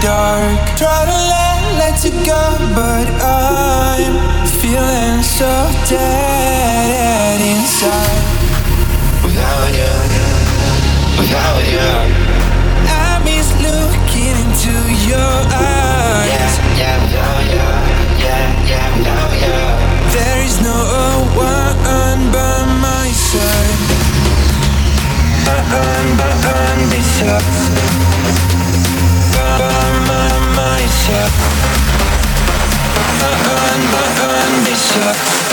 dark. Try to let, let you go, but I'm feeling so dead inside. Without you, without you. I miss looking into your eyes. Yeah, yeah, without you. Yeah, yeah, without you. There is no one by my side. By, by, by my shot.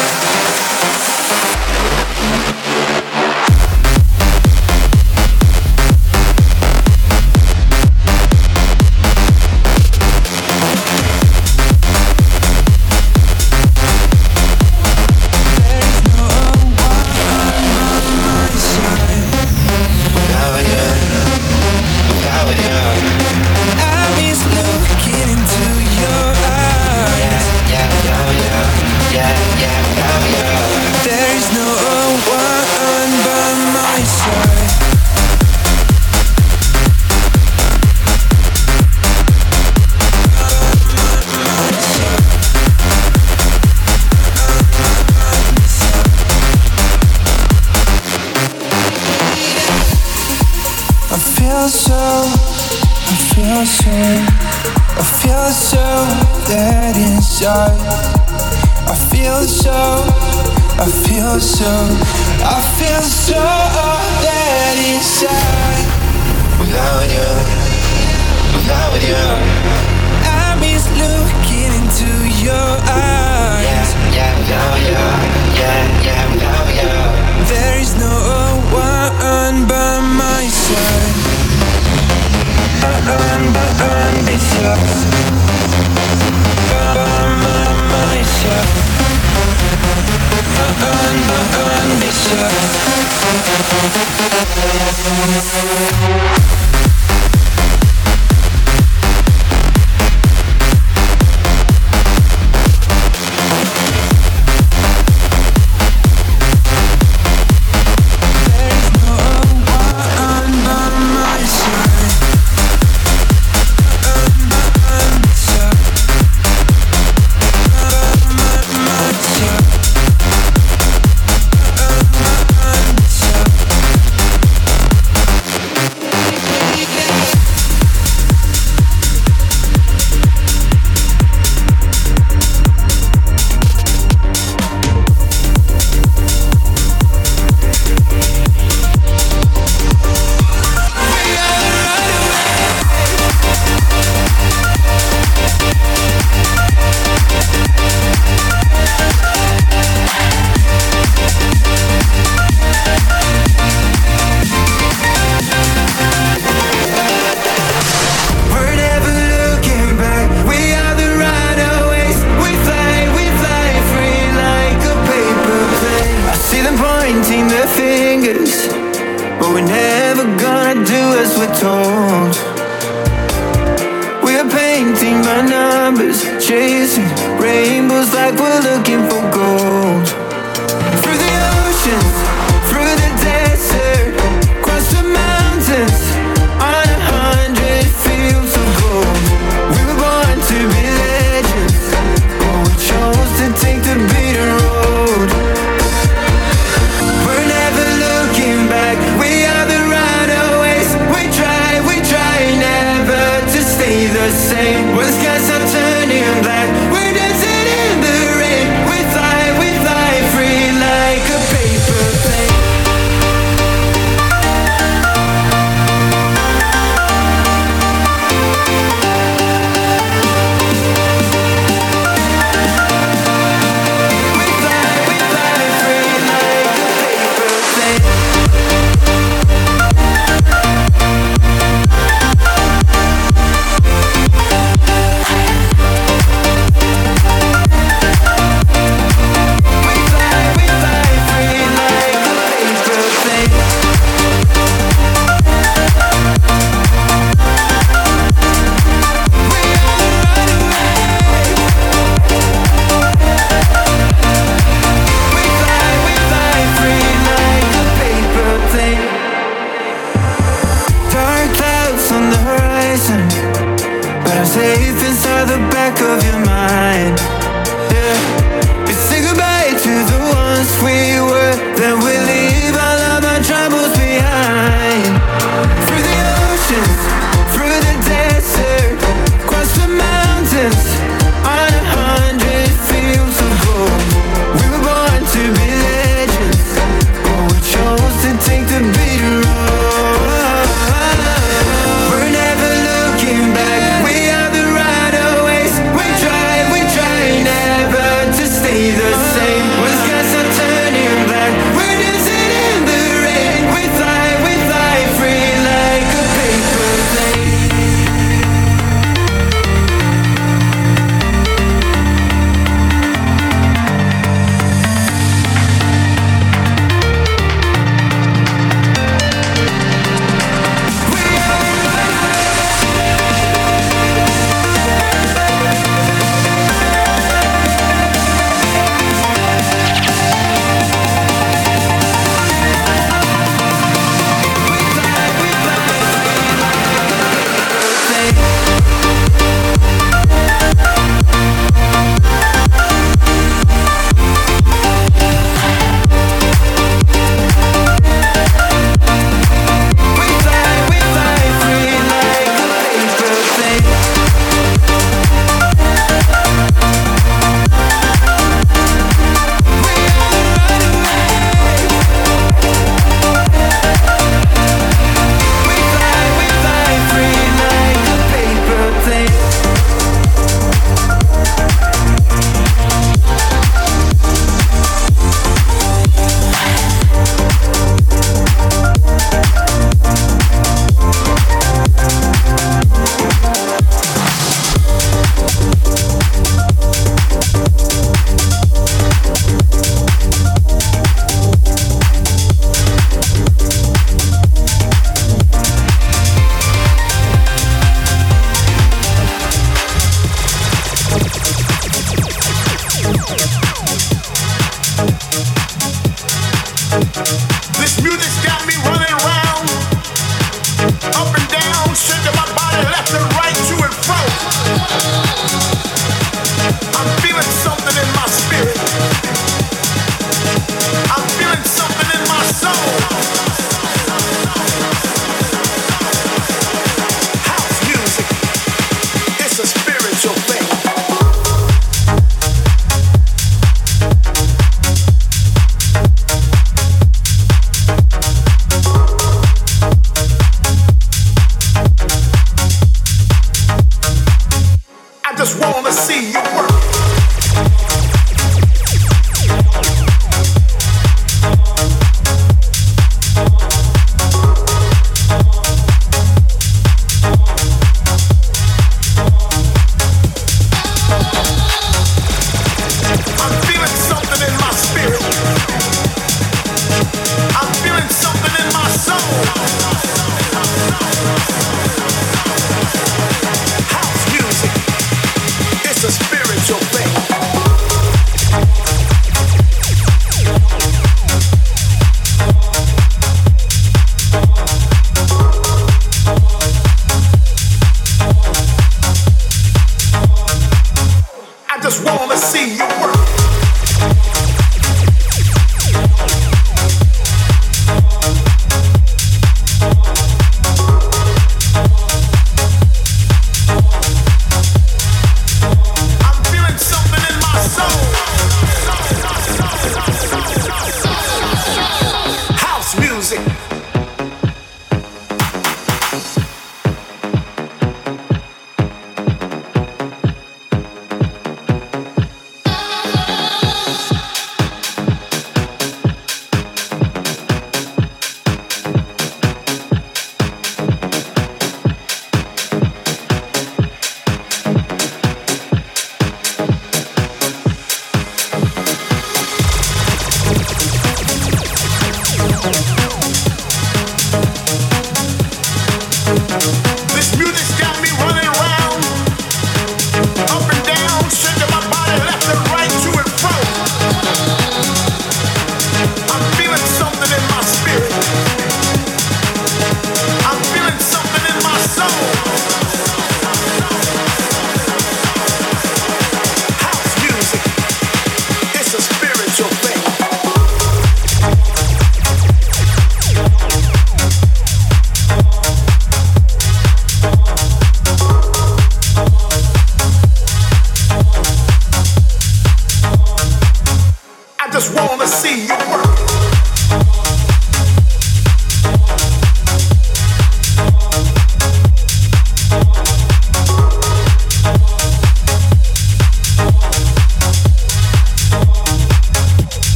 emotions